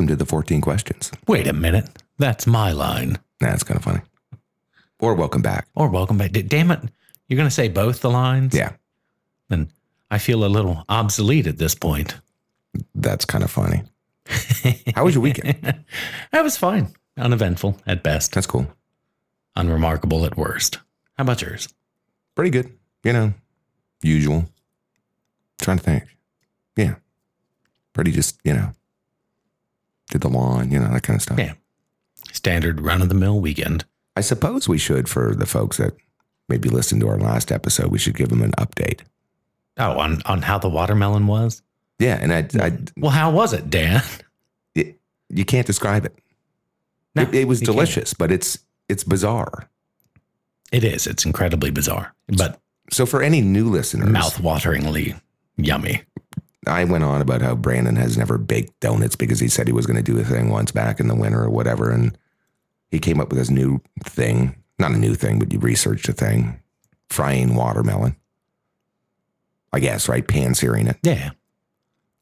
And welcome to the 14 questions. Wait a minute. That's my line. That's kind of funny. Or welcome back. Or welcome back. Damn it. You're going to say both the lines? Yeah, Then I feel a little obsolete at this point. that's kind of funny. How was your weekend? That was fine. Uneventful at best, That's cool. unremarkable at worst. How about yours? Pretty good. You know, usual. Trying to think. Yeah. Pretty just, you know, did the lawn, you know, that kind of stuff. Yeah. Standard run of the mill weekend. I suppose we should, for the folks that maybe listened to our last episode, we should give them an update. Oh, on, on how the watermelon was? Yeah. And I, I Well, how was it, Dan? it, you can't describe it. No, it, it was you can't. delicious, but it's, it's bizarre. It is. It's incredibly bizarre, but So for any new listeners, mouth-wateringly yummy. I went on about how Brandon has never baked donuts because he said he was going to do a thing once back in the winter or whatever. And he came up with this new thing, not a new thing, but you researched a thing, frying watermelon. I guess, right? Pan searing it. Yeah.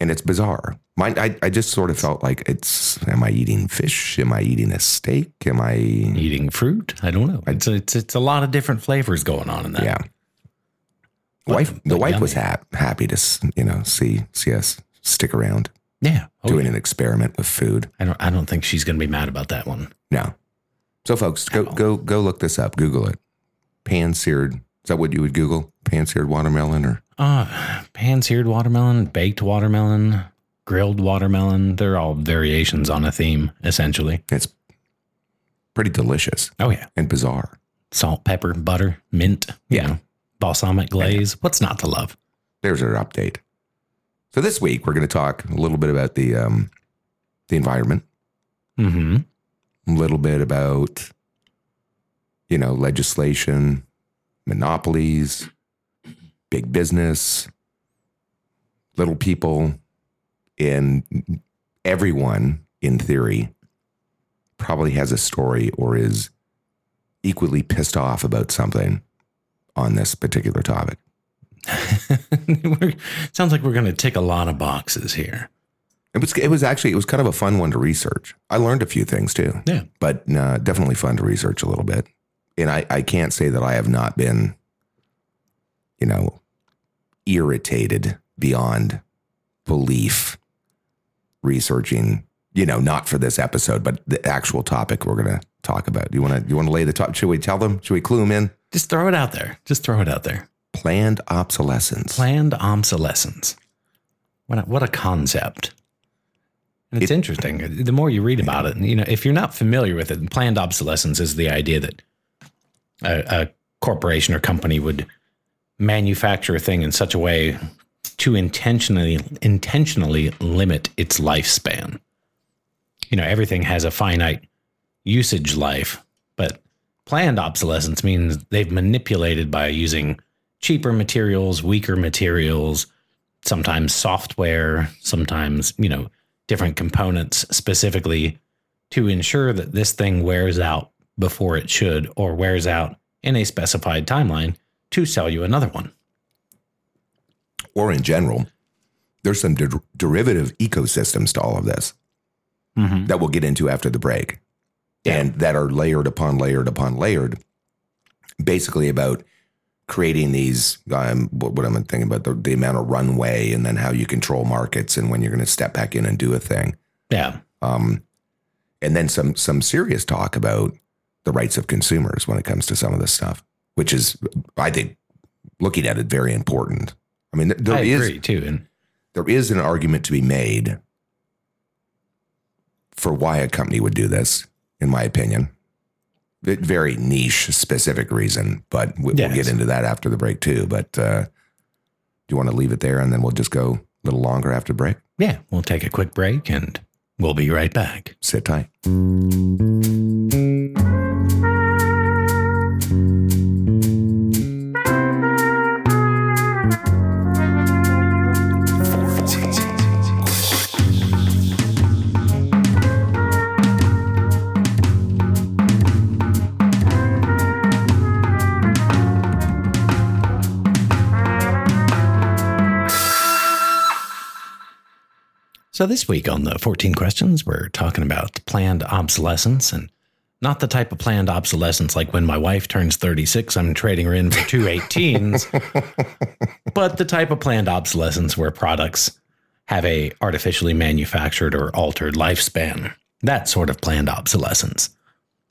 And it's bizarre. Mine, I, I just sort of felt like it's, am I eating fish? Am I eating a steak? Am I, Eating fruit? I don't know. It's it's, it's a lot of different flavors going on in that. yeah. But- wife, the wife was hap, happy to, you know, see, see us stick around Yeah. Oh, doing yeah. an experiment with food. I don't I don't think she's gonna be mad about that one. No. So, folks, go go go look this up. Google it. Pan seared. Is that what you would Google? Pan seared watermelon, or Uh pan seared watermelon, baked watermelon, grilled watermelon. They're all variations on a theme, essentially. it's pretty delicious Oh yeah. and bizarre. Salt, pepper, butter, mint, Yeah. know, balsamic glaze. What's not to love? There's our update. So this week we're going to talk a little bit about the um, the environment, Mm-hmm. a little bit about you know legislation, monopolies, big business, little people, and everyone in theory probably has a story or is equally pissed off about something on this particular topic. Sounds like we're gonna tick a lot of boxes here. It was it was actually it was kind of a fun one to research. I learned a few things too. Yeah. but uh, definitely fun to research a little bit. And I, I can't say that I have not been, you know, irritated beyond belief researching, you know, not for this episode, but the actual topic we're going to talk about. Do you want to, you want to lay the top? Should we tell them? Should we clue them in? Just throw it out there. Just throw it out there. Planned obsolescence. Planned obsolescence. What a, what a concept. And it's It- interesting. The more you read about it, you know, if you're not familiar with it, planned obsolescence is the idea that a, a corporation or company would manufacture a thing in such a way to intentionally intentionally limit its lifespan. You know, everything has a finite usage life, but planned obsolescence means they've manipulated by using cheaper materials, weaker materials, sometimes software, sometimes, you know, different components specifically to ensure that this thing wears out before it should or wears out in a specified timeline to sell you another one. or in general, there's some der- derivative ecosystems to all of this Mm-hmm. that we'll get into after the break. Yeah. and that are layered upon layered upon layered, basically about creating these. Um, what, I'm thinking about the, the amount of runway, and then how you control markets, and when you're going to step back in and do a thing. Yeah. Um, and then some some serious talk about the rights of consumers when it comes to some of this stuff, which is, I think, looking at it, very important. I mean, there I is agree too. And there is an argument to be made for why a company would do this, in my opinion. Very niche, specific reason, but we, we'll Yes. get into that after the break too. But uh, do you want to leave it there and then we'll just go a little longer after break? yeah, we'll take a quick break and we'll be right back. Sit tight. So this week on the 14 questions, we're talking about planned obsolescence and not the type of planned obsolescence like when my wife turns 36, I'm trading her in for two 18s, but the type of planned obsolescence where products have a artificially manufactured or altered lifespan. That sort of planned obsolescence.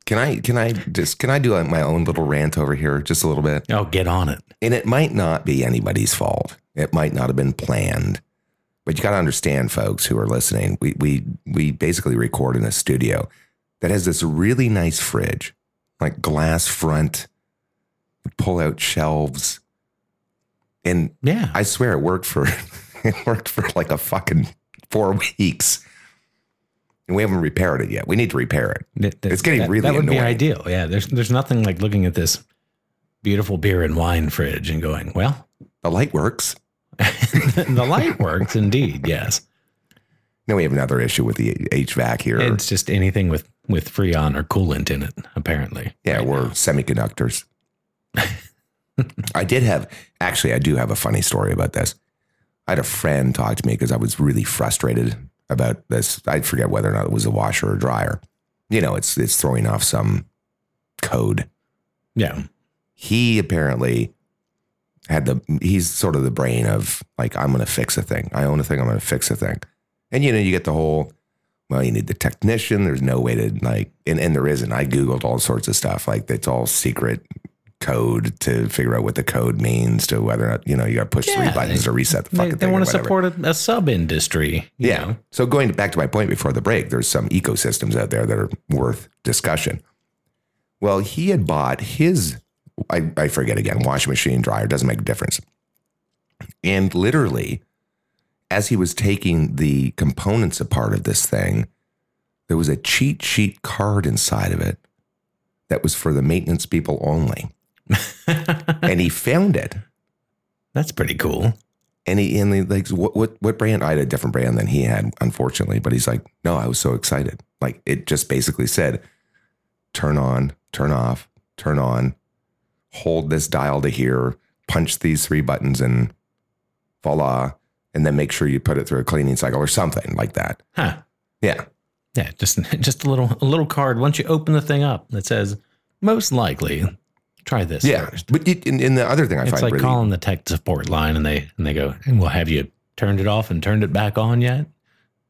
Can I can I just can I do like my own little rant over here just a little bit? Oh, get on it. And it might not be anybody's fault. It might not have been planned. But you got to understand, folks who are listening, we, we, we basically record in a studio that has this really nice fridge, like glass front, pull out shelves. And Yeah. I swear it worked for, it worked for like a fucking four weeks. And we haven't repaired it yet. We need to repair it. Th- th- It's getting that, really That would be ideal. Yeah. There's there's nothing like looking at this beautiful beer and wine fridge and going, well, The light works. the light works indeed. Yes. Then we have another issue with the HVAC here. It's just anything with with freon or coolant in it. Apparently. Yeah, we're semiconductors. I did have, actually, I do have a funny story about this. I had a friend talk to me because I was really frustrated about this. I forget whether or not it was a washer or dryer. You know, it's it's throwing off some code. Yeah. He apparently had the he's sort of the brain of like I'm going to fix a thing. I own a thing. I'm going to fix a thing. And you know, you get the whole well, you need the technician. There's no way to like, and, and there isn't. I Googled all sorts of stuff. Like it's all secret code to figure out what the code means to whether or not, you know, you got to push three Yeah, buttons to reset the They, fucking they thing. or want to support a, a sub industry. Yeah. So going back to my point before the break, there's some ecosystems out there that are worth discussion. Well, he had bought his, I, I forget again, washing machine, dryer, doesn't make a difference. And literally, as he was taking the components apart of this thing, there was a cheat sheet card inside of it that was for the maintenance people only. and he found it. That's pretty cool. And he and he like what what what brand? I had a different brand than he had, unfortunately. But he's like, no, I was so excited. Like it just basically said, turn on, turn off, turn on, hold this dial to here, punch these three buttons, and voila. And then make sure you put it through a cleaning cycle or something like that. Huh. Yeah. Yeah, just just a little a little card. Once you open the thing up, that says most likely try this. Yeah. first." But it, and, and the other thing I It's find like really calling the tech support line and they and they go, and "Well, have you turned it off and turned it back on yet?"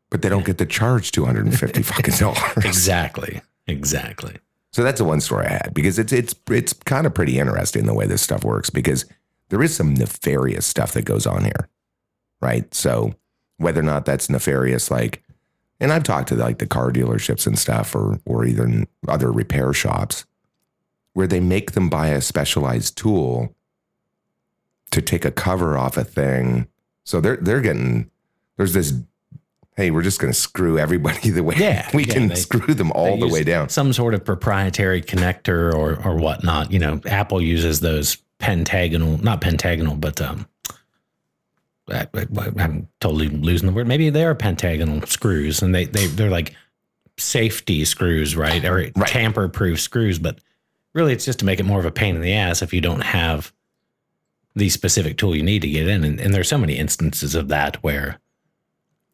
but they don't get to charge 250 fucking dollars. Exactly. Exactly. So that's the one story I had because it's it's it's kind of pretty interesting the way this stuff works because there is some nefarious stuff that goes on here, right? So whether or not that's nefarious, like, and I've talked to like the car dealerships and stuff, or or even other repair shops, where they make them buy a specialized tool to take a cover off a thing. So they're they're getting there's this. Hey, we're just going to screw everybody the way Yeah, we yeah, can they- screw them all the way down. Some sort of proprietary connector or or whatnot. You know, Apple uses those pentagonal, not pentagonal, but um, I, I'm totally losing the word. Maybe they are pentagonal screws, and they they they're like safety screws, right, or Right. tamper-proof screws. But really, it's just to make it more of a pain in the ass if you don't have the specific tool you need to get in. And, and there's so many instances of that where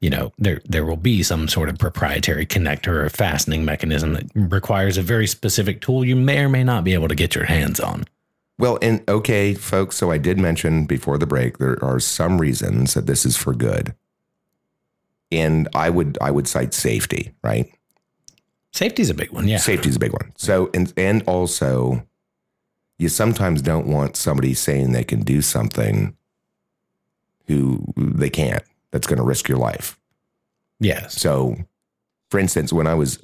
you know there there will be some sort of proprietary connector or fastening mechanism that requires a very specific tool you may or may not be able to get your hands on. Well, and okay, folks. So I did mention before the break there are some reasons that this is for good, and I would I would cite safety. Right, Safety's a big one, yeah. safety is a big one. So and and also, you sometimes don't want somebody saying they can do something who they can't. That's going to risk your life. Yes. So, for instance, when I was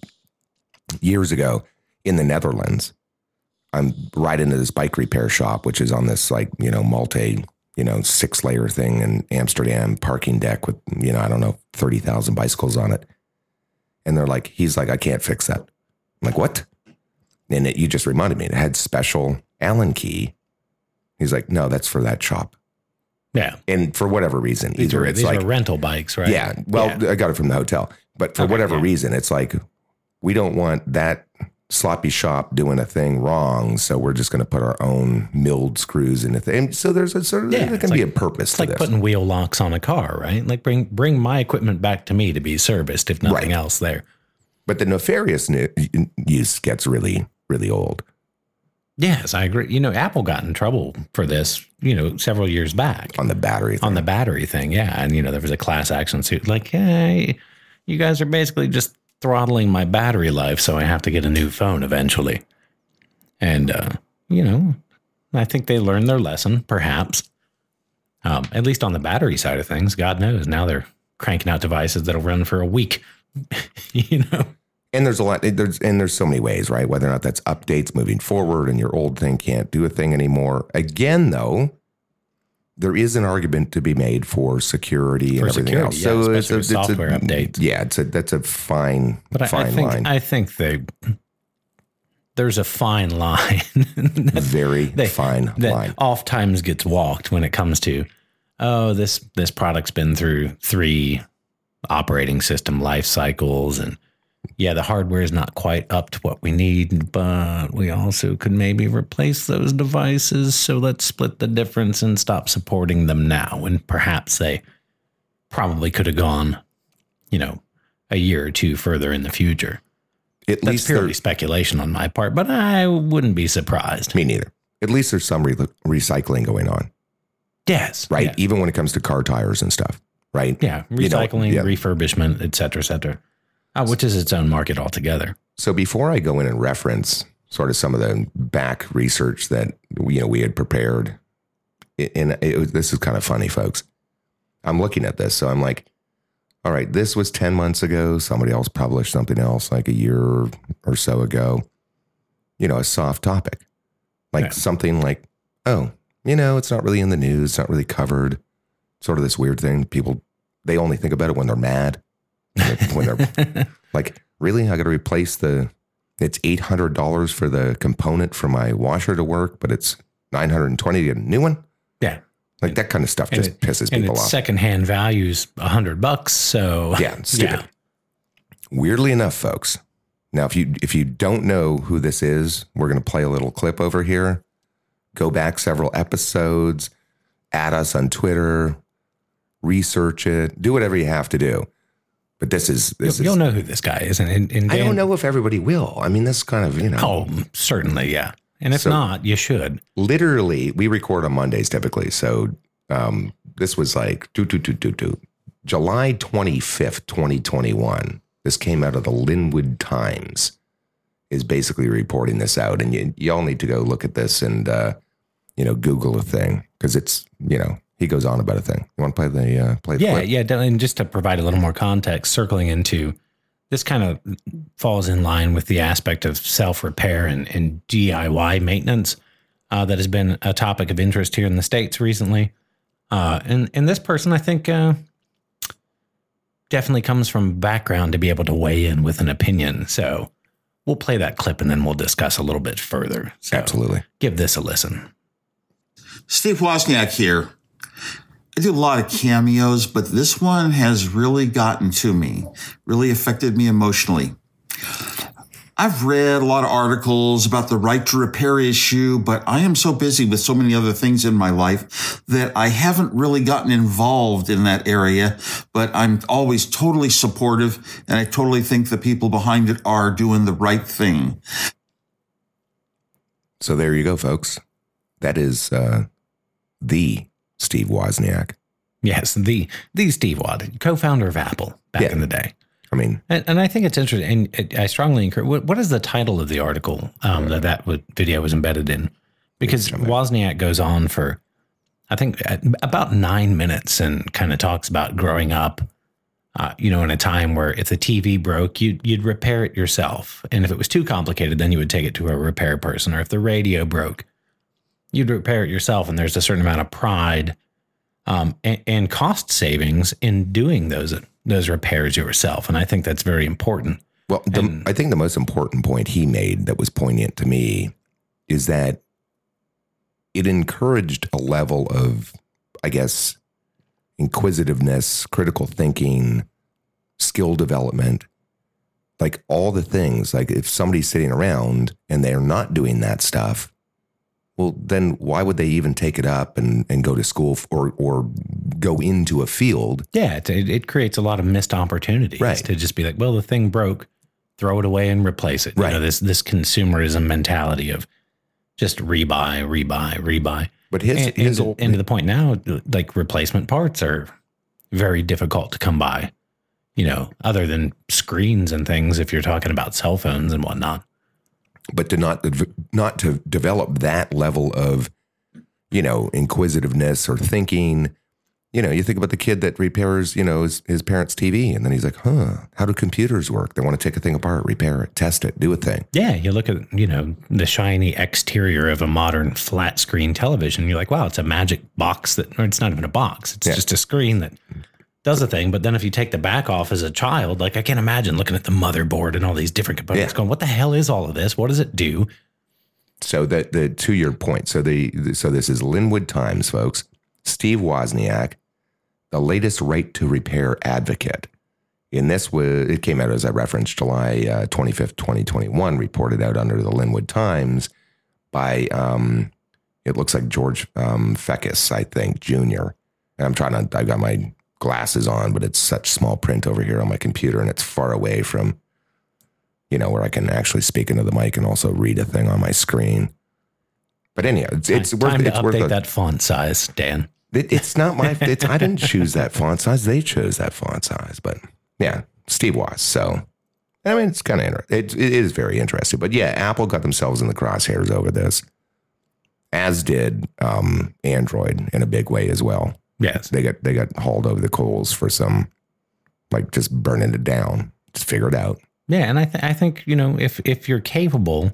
years ago in the Netherlands, I'm right into this bike repair shop, which is on this like, you know, multi, you know, six layer thing in Amsterdam parking deck with, you know, I don't know, 30,000 bicycles on it. And they're like, he's like, I can't fix that. I'm like, what? And it, you just reminded me, it had special Allen key. He's like, no, that's for that shop. Yeah. And for whatever reason, These, either are, it's these like, are rental bikes, right? yeah. Well, Yeah. I got it from the hotel. But for Okay, whatever yeah. reason, it's like we don't want that sloppy shop doing a thing wrong, so we're just going to put our own milled screws in the thing. So there's a sort of Yeah, there can be a purpose It's to like this. putting wheel locks on a car, right? Like bring bring my equipment back to me to be serviced, if nothing Right. else. There. but the nefarious use gets really really old. Yes, I agree. You know, Apple got in trouble for this. You know, several years back on the battery thing. on the battery thing. Yeah, and you know there was a class action suit. Like, hey, you guys are basically just throttling my battery life, so I have to get a new phone eventually. And uh, you know, I think they learned their lesson, perhaps. Um, at least on the battery side of things, God knows now they're cranking out devices that'll run for a week. you know, and there's a lot there's and there's so many ways, right? Whether or not that's updates moving forward and your old thing can't do a thing anymore. Again, though, there is an argument to be made for security For and everything security, else. yeah, so especially with software updates. Yeah, it's a that's a fine but I, fine I think line. I think they there's a fine line that Very they- fine that line. oft times gets walked when it comes to oh this this product's been through three operating system life cycles and yeah the hardware is not quite up to what we need but we also could maybe replace those devices so let's split the difference and stop supporting them now and perhaps they probably could have gone you know a year or two further in the future At that's least purely speculation on my part but i wouldn't be surprised me neither. At least there's some re- recycling going on, yes right? yeah. Even when it comes to car tires and stuff, right? Yeah, You know, recycling, yeah. refurbishment, et cetera, et cetera. Uh, which is its own market altogether. So before I go in and reference sort of some of the back research that you know we had prepared, and it was, this is kind of funny, folks. I'm looking at this, so I'm like, all right, this was 10 months ago. Somebody else published something else like a year or so ago. You know, a soft topic, like Yeah. something like, oh, you know, it's not really in the news, it's not really covered. Sort of this weird thing. People they only think about it when they're mad, when they're, like, really? I got to replace the, it's $800 for the component for my washer to work, but it's 920 to get a new one. Yeah. Like that kind of stuff just it- pisses people off. secondhand values a hundred bucks. So yeah, stupid. Yeah. Weirdly enough, folks. Now, if you if you don't know who this is, we're going to play a little clip over here. Go back several episodes, add us on Twitter, research it, do whatever you have to do. But this is You'll, this you'll know who this guy is. And, and, and I don't know if everybody will. I mean, this is kind of you know. Oh, certainly. Yeah. And if So- not, you should. literally we record on Mondays typically. So um, this was like do, do, do, do, do. July 25th, 2021. This came out of the Lynnwood Times is basically reporting this out. And you, y'all need to go look at this and, uh, you know, Google a thing because it's, you know, he goes on about a thing. You want to play the, uh, play the Yeah. clip? Yeah. And just to provide a little more context, circling into this kind of falls in line with the aspect of self repair and, and DIY maintenance uh, that has been a topic of interest here in the States recently. Uh, and, and this person, I think, uh, definitely comes from background to be able to weigh in with an opinion. So we'll play that clip and then we'll discuss a little bit further. So Absolutely. give this a listen. Steve Wozniak here. I do a lot of cameos, but this one has really gotten to me, really affected me emotionally. I've read a lot of articles about the right to repair issue, but I am so busy with so many other things in my life that I haven't really gotten involved in that area. But I'm always totally supportive, and I totally think the people behind it are doing the right thing. So there you go, folks. That is uh, the Steve Wozniak. Yes, the the Steve Watt, co-founder of Apple back Yeah. in the day. I mean, And, and I think it's interesting. And I strongly encourage. What, what is the title of the article um, that that video was embedded in? Because Wozniak goes on for, I think, about nine minutes and kind of talks about growing up. Uh, you know, in a time where if the TV broke, you'd you'd repair it yourself, and if it was too complicated, then you would take it to a repair person. Or if the radio broke, you'd repair it yourself, and there's a certain amount of pride um, and, and cost savings in doing those those repairs yourself. And I think that's very important. Well, the, I think the most important point he made that was poignant to me is that it encouraged a level of, I guess, inquisitiveness, critical thinking, skill development like all the things, like if somebody's sitting around and they're not doing that stuff, well, then why would they even take it up and, and go to school f- or or go into a field? Yeah, it, it creates a lot of missed opportunities Right. to just be like, well, the thing broke, throw it away and replace it. You Right. know, this this consumerism mentality of just rebuy, rebuy, rebuy. But his and, his and, old, and to the point now, like replacement parts are very difficult to come by. You know, other than screens and things, if you're talking about cell phones and whatnot. But to not not to develop that level of you know inquisitiveness or thinking you know you think about the kid that repairs you know his, his parents tv and then he's like huh how do computers work they want to take a thing apart repair it test it do a thing Yeah, you look at you know the shiny exterior of a modern flat screen television. You're like, wow, it's a magic box that, or it's not even a box. It's Yeah. just a screen that does a thing. But then if you take the back off as a child, like I can't imagine looking at the motherboard and all these different components, Yeah. going, what the hell is all of this? What does it do? so that the to your point so the so this is lynnwood times folks steve wozniak the latest right to repair advocate in this was it came out as i referenced july uh, 25th 2021 reported out under the lynnwood times by um it looks like george um i think junior and i'm trying to i've got my glasses on but it's such small print over here on my computer and it's far away from you know, where I can actually speak into the mic and also read a thing on my screen. But anyhow, it's, it's Time worth to it's worth update a, that font size, Dan. it, it's not my it's I didn't choose that font size. They chose that font size. But yeah, Steve was. So I mean, it's kind of inter- it, it is very interesting. But yeah, Apple got themselves in the crosshairs over this, as did um, Android in a big way as well. Yes. They got they got hauled over the coals for some like just burning it down. Just figure it out. Yeah, and I th- I think you know if if you're capable,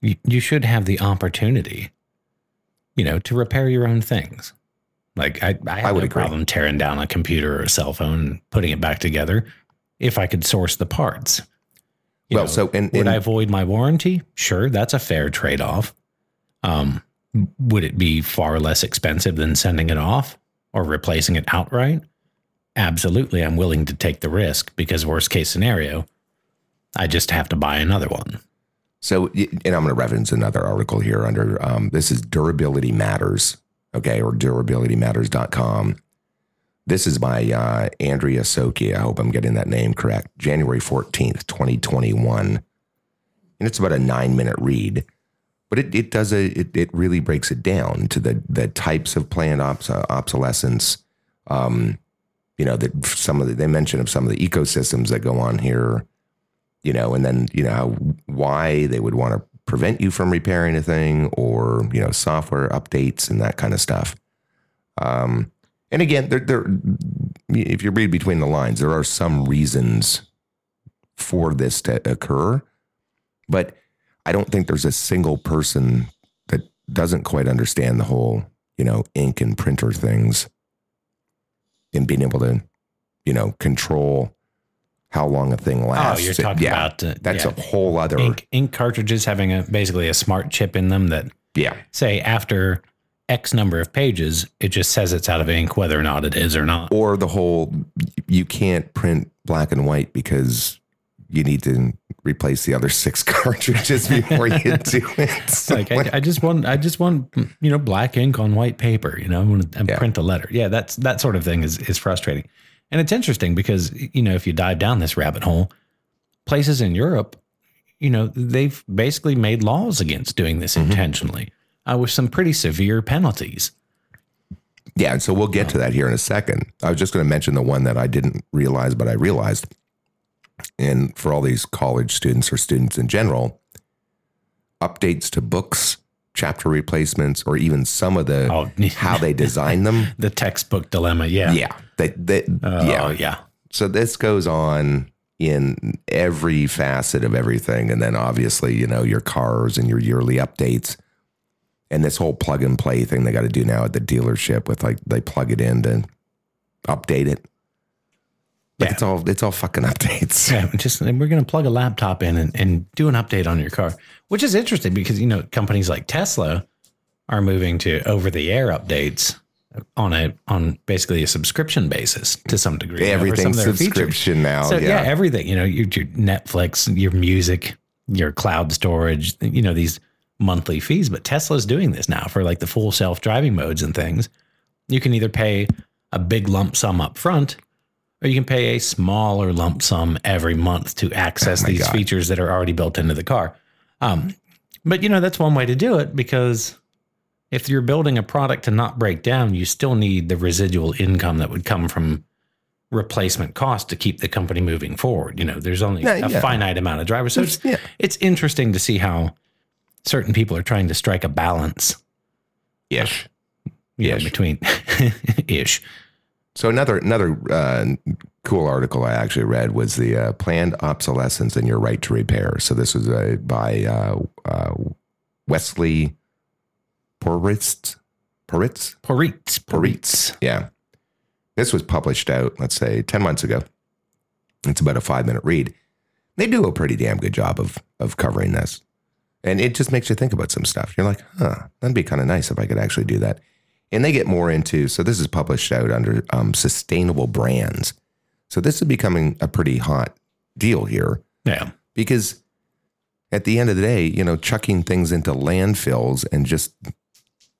you, you should have the opportunity, you know, to repair your own things. Like I I have would no agree. problem tearing down a computer or a cell phone and putting it back together if I could source the parts. You well, know, so and, would I avoid my warranty? Sure, that's a fair trade off. Um, would it be far less expensive than sending it off or replacing it outright? Absolutely, I'm willing to take the risk because worst case scenario, I just have to buy another one. So, and I'm going to reference another article here under um, this is Durability Matters, okay, or durabilitymatters.com. This is by uh, Andrea Soki. I hope I'm getting that name correct. January 14th, 2021. And it's about a nine minute read, but it, it does a, it, it really breaks it down to the, the types of planned obs- uh, obsolescence. Um, you know, that some of the, they mention of some of the ecosystems that go on here you know, and then, you know, why they would want to prevent you from repairing a thing or, you know, software updates and that kind of stuff. Um, and again, there, there, if you read between the lines, there are some reasons for this to occur, but I don't think there's a single person that doesn't quite understand the whole, you know, ink and printer things and being able to, you know, control how long a thing lasts. Oh, you're talking yeah, about uh, that's yeah, a whole other ink ink cartridges having a basically a smart chip in them that yeah. say after X number of pages, it just says it's out of ink, whether or not it is or not. Or the whole you can't print black and white because you need to replace the other six cartridges before you do it. Like I, I just want I just want you know black ink on white paper. You know, I want to Yeah. print a letter. Yeah, that's that sort of thing is is frustrating, and it's interesting because you know if you dive down this rabbit hole, places in Europe, you know, they've basically made laws against doing this Mm-hmm. intentionally uh, with some pretty severe penalties. yeah, and so we'll get to that here in a second. I was just going to mention the one that I didn't realize, but I realized. And for all these college students or students in general, updates to books, chapter replacements, or even some of the Oh, how they design them. the textbook dilemma. Yeah. Yeah, they, they, Oh, yeah, yeah. So this goes on in every facet of everything. And then obviously, you know, your cars and your yearly updates and this whole plug and play thing they got to do now at the dealership with like they plug it in to update it. But Yeah. it's all it's all fucking updates. Yeah, just and we're going to plug a laptop in and, and do an update on your car, which is interesting because you know companies like Tesla are moving to over the air updates on a on basically a subscription basis to some degree. for some Everything's of their features. subscription now. So yeah. yeah. everything. You know, your, your Netflix, your music, your cloud storage. You know these monthly fees. But Tesla's doing this now for like the full self driving modes and things. You can either pay a big lump sum up front, or you can pay a smaller lump sum every month to access Oh these God. features that are already built into the car. Um, but you know that's one way to do it because if you're building a product to not break down, you still need the residual income that would come from replacement cost to keep the company moving forward. You know, there's only Yeah, a yeah. finite amount of drivers. So it's, yeah. it's interesting to see how certain people are trying to strike a balance Ish. Ish. between ish. So another another uh, cool article I actually read was the uh, planned obsolescence and your right to repair. So this was uh, by uh, uh, Wesley Poritz. Poritz. Poritz. Poritz. Yeah. This was published out, let's say, 10 months ago. It's about a five minute read. They do a pretty damn good job of, of covering this. And it just makes you think about some stuff. You're like, huh, that'd be kind of nice if I could actually do that. And they get more into, so this is published out under um, sustainable brands. So this is becoming a pretty hot deal here Yeah. because at the end of the day, you know, chucking things into landfills and just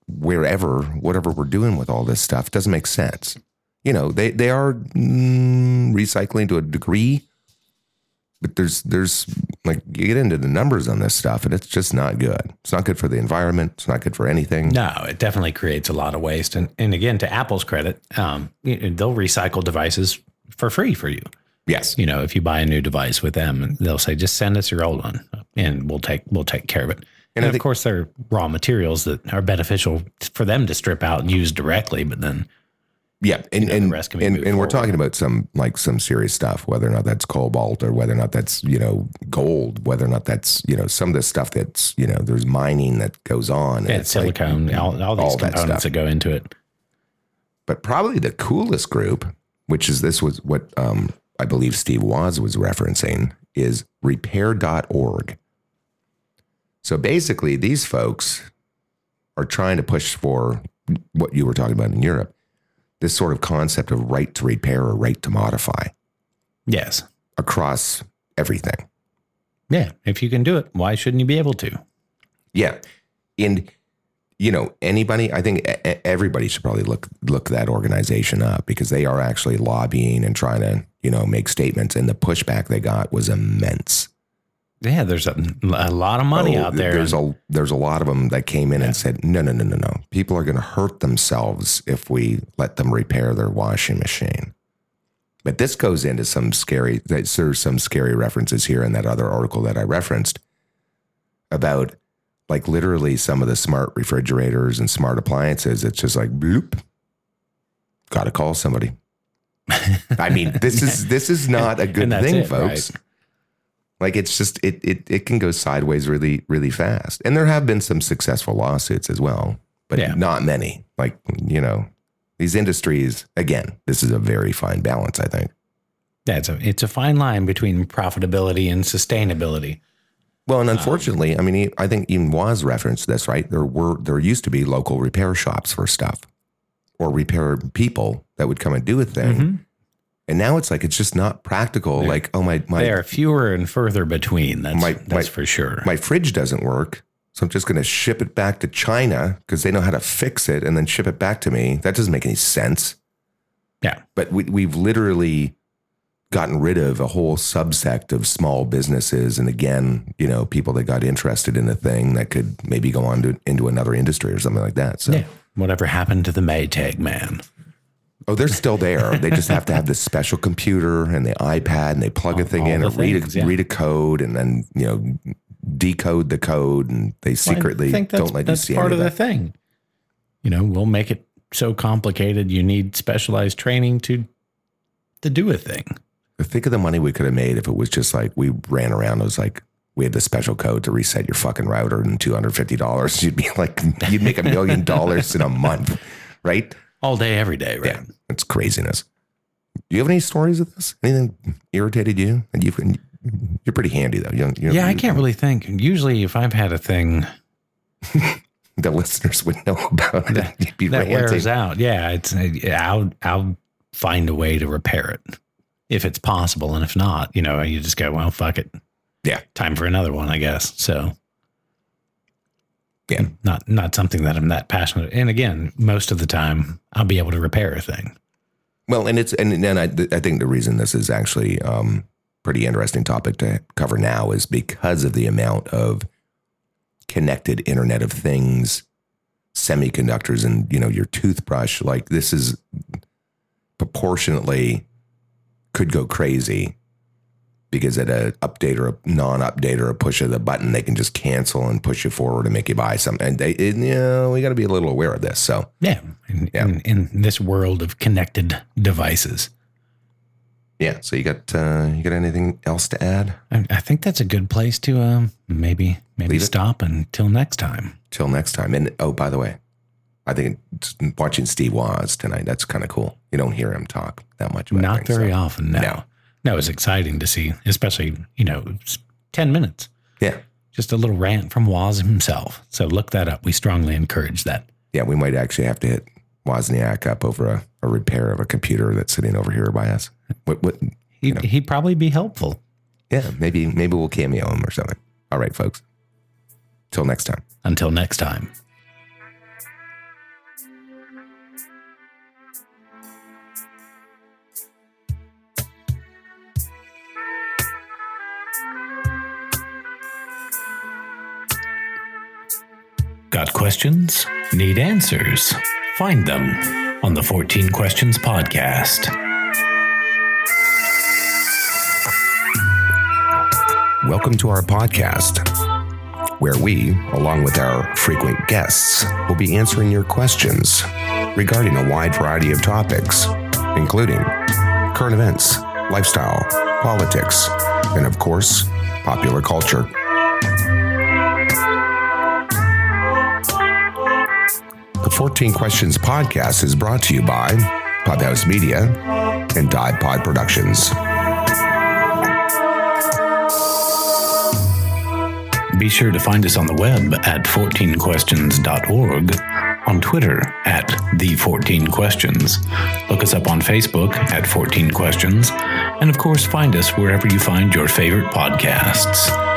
wherever, whatever we're doing with all this stuff doesn't make sense. You know, they they are mm, recycling to a degree, but there's there's like you get into the numbers on this stuff and it's just not good. It's not good for the environment. It's not good for anything. No, it definitely creates a lot of waste. And and again, to Apple's credit, um, they'll recycle devices for free for you. Yes. You know, if you buy a new device with them, they'll say, just send us your old one, and we'll take we'll take care of it. And, I of think- course, they're raw materials that are beneficial for them to strip out and use directly. But then, Yeah, and know, the and be and, and we're talking about some like some serious stuff, whether or not that's cobalt or whether or not that's you know gold, whether or not that's you know some of the stuff that's you know there's mining that goes on. and yeah, it's like- silicone, all, all these all components stuff. that go into it. but probably the coolest group, which is this was what um, I believe Steve Woz was referencing, is repair.org. So basically, these folks are trying to push for what you were talking about in Europe this sort of concept of right to repair or right to modify Yes. across everything. Yeah. If you can do it, why shouldn't you be able to? Yeah. And you know, anybody, I think everybody should probably look look that organization up because they are actually lobbying and trying to, you know, make statements and the pushback they got was immense. Yeah, there's a, a lot of money Oh, out there. There's a there's a lot of them that came in and said, "No, no, no, no, no. People are going to hurt themselves if we let them repair their washing machine." But this goes into some scary. There's some scary references here in that other article that I referenced about like literally some of the smart refrigerators and smart appliances. It's just like bloop. Got to call somebody. I mean, this is this is not a good thing, it, folks. right? Like it's just it it it can go sideways really really fast. And there have been some successful lawsuits as well, but Yeah. not many. Like, you know, these industries again, this is a very fine balance, I think. yeah, it's a, it's a fine line between profitability and sustainability. Well, and unfortunately, I mean, I think even was referenced this, right? There were there used to be local repair shops for stuff or repair people that would come and do a thing. Mhm. And now it's like it's just not practical. Like, oh my my they are fewer and further between. That's My- that's my- for sure. my fridge doesn't work. So I'm just going to ship it back to China because they know how to fix it and then ship it back to me. That doesn't make any sense. yeah, But we, we've literally gotten rid of a whole subsect of small businesses. And again, you know, people that got interested in a thing that could maybe go on to, into another industry or something like that. So, yeah. Whatever happened to the Maytag man? Oh, they're still there. they just have to have this special computer and the iPad and they plug a thing in and read, a, yeah. read a code and then, you know, decode the code and they secretly that's, don't let you that's see part of the thing. You know, we'll make it so complicated. You need specialized training to to do a thing. Think of the money we could have made if it was just like we ran around. It was like we had the special code to reset your fucking router and two hundred fifty dollars. You'd be like, you'd make a million dollars in a month, right? All day, every day, right? Yeah, it's craziness. Do you have any stories of this? Anything irritated you? And you've you're pretty handy though. You, you Yeah, I can't really think. Usually, if I've had a thing, the listeners would know about it. You'd be that ranting. wears out. Yeah, it's uh, I'll I'll find a way to repair it if it's possible, and if not, you know, you just go, well, fuck it. Yeah. time for another one, I guess. So Yeah. not not something that I'm that passionate. And again, most of the time, I'll be able to repair a thing. Well, and it's and then I I think the reason this is actually um pretty interesting topic to cover now is because of the amount of connected Internet of Things, semiconductors, and you know your toothbrush. Like this is proportionately could go crazy because at a update or a non-update or a push of the button, they can just cancel and push you forward and make you buy something. And they, it, you know, we got to be a little aware of this. So Yeah, in, Yeah. In, in this world of connected devices. yeah. So you got uh, you got anything else to add? I, I think that's a good place to um, maybe maybe Leave it? stop until next time. till next time. And oh, by the way, I think watching Steve Woz tonight, that's kind of cool. You don't hear him talk that much about Not very so- often. No. No. no, it's exciting to see, especially you know, it's ten minutes, Yeah. just a little rant from Woz himself. So look that up. We strongly encourage that. Yeah. We might actually have to hit Wozniak up over a, a repair of a computer that's sitting over here by us. What, what, He'd, he'd probably be helpful. yeah. Maybe, maybe we'll cameo him or something. All right, folks. Till next time. Until next time. Got questions? Need answers? Find them on the 14 Questions Podcast. Welcome to our podcast, where we, along with our frequent guests, will be answering your questions regarding a wide variety of topics, including current events, lifestyle, politics, and of course, popular culture. 14 Questions podcast is brought to you by Podhouse Media and Dive Pod Productions. Be sure to find us on the web at 14questions.org, on Twitter at the 14 Questions. Look us up on Facebook at 14 Questions, and of course, find us wherever you find your favorite podcasts.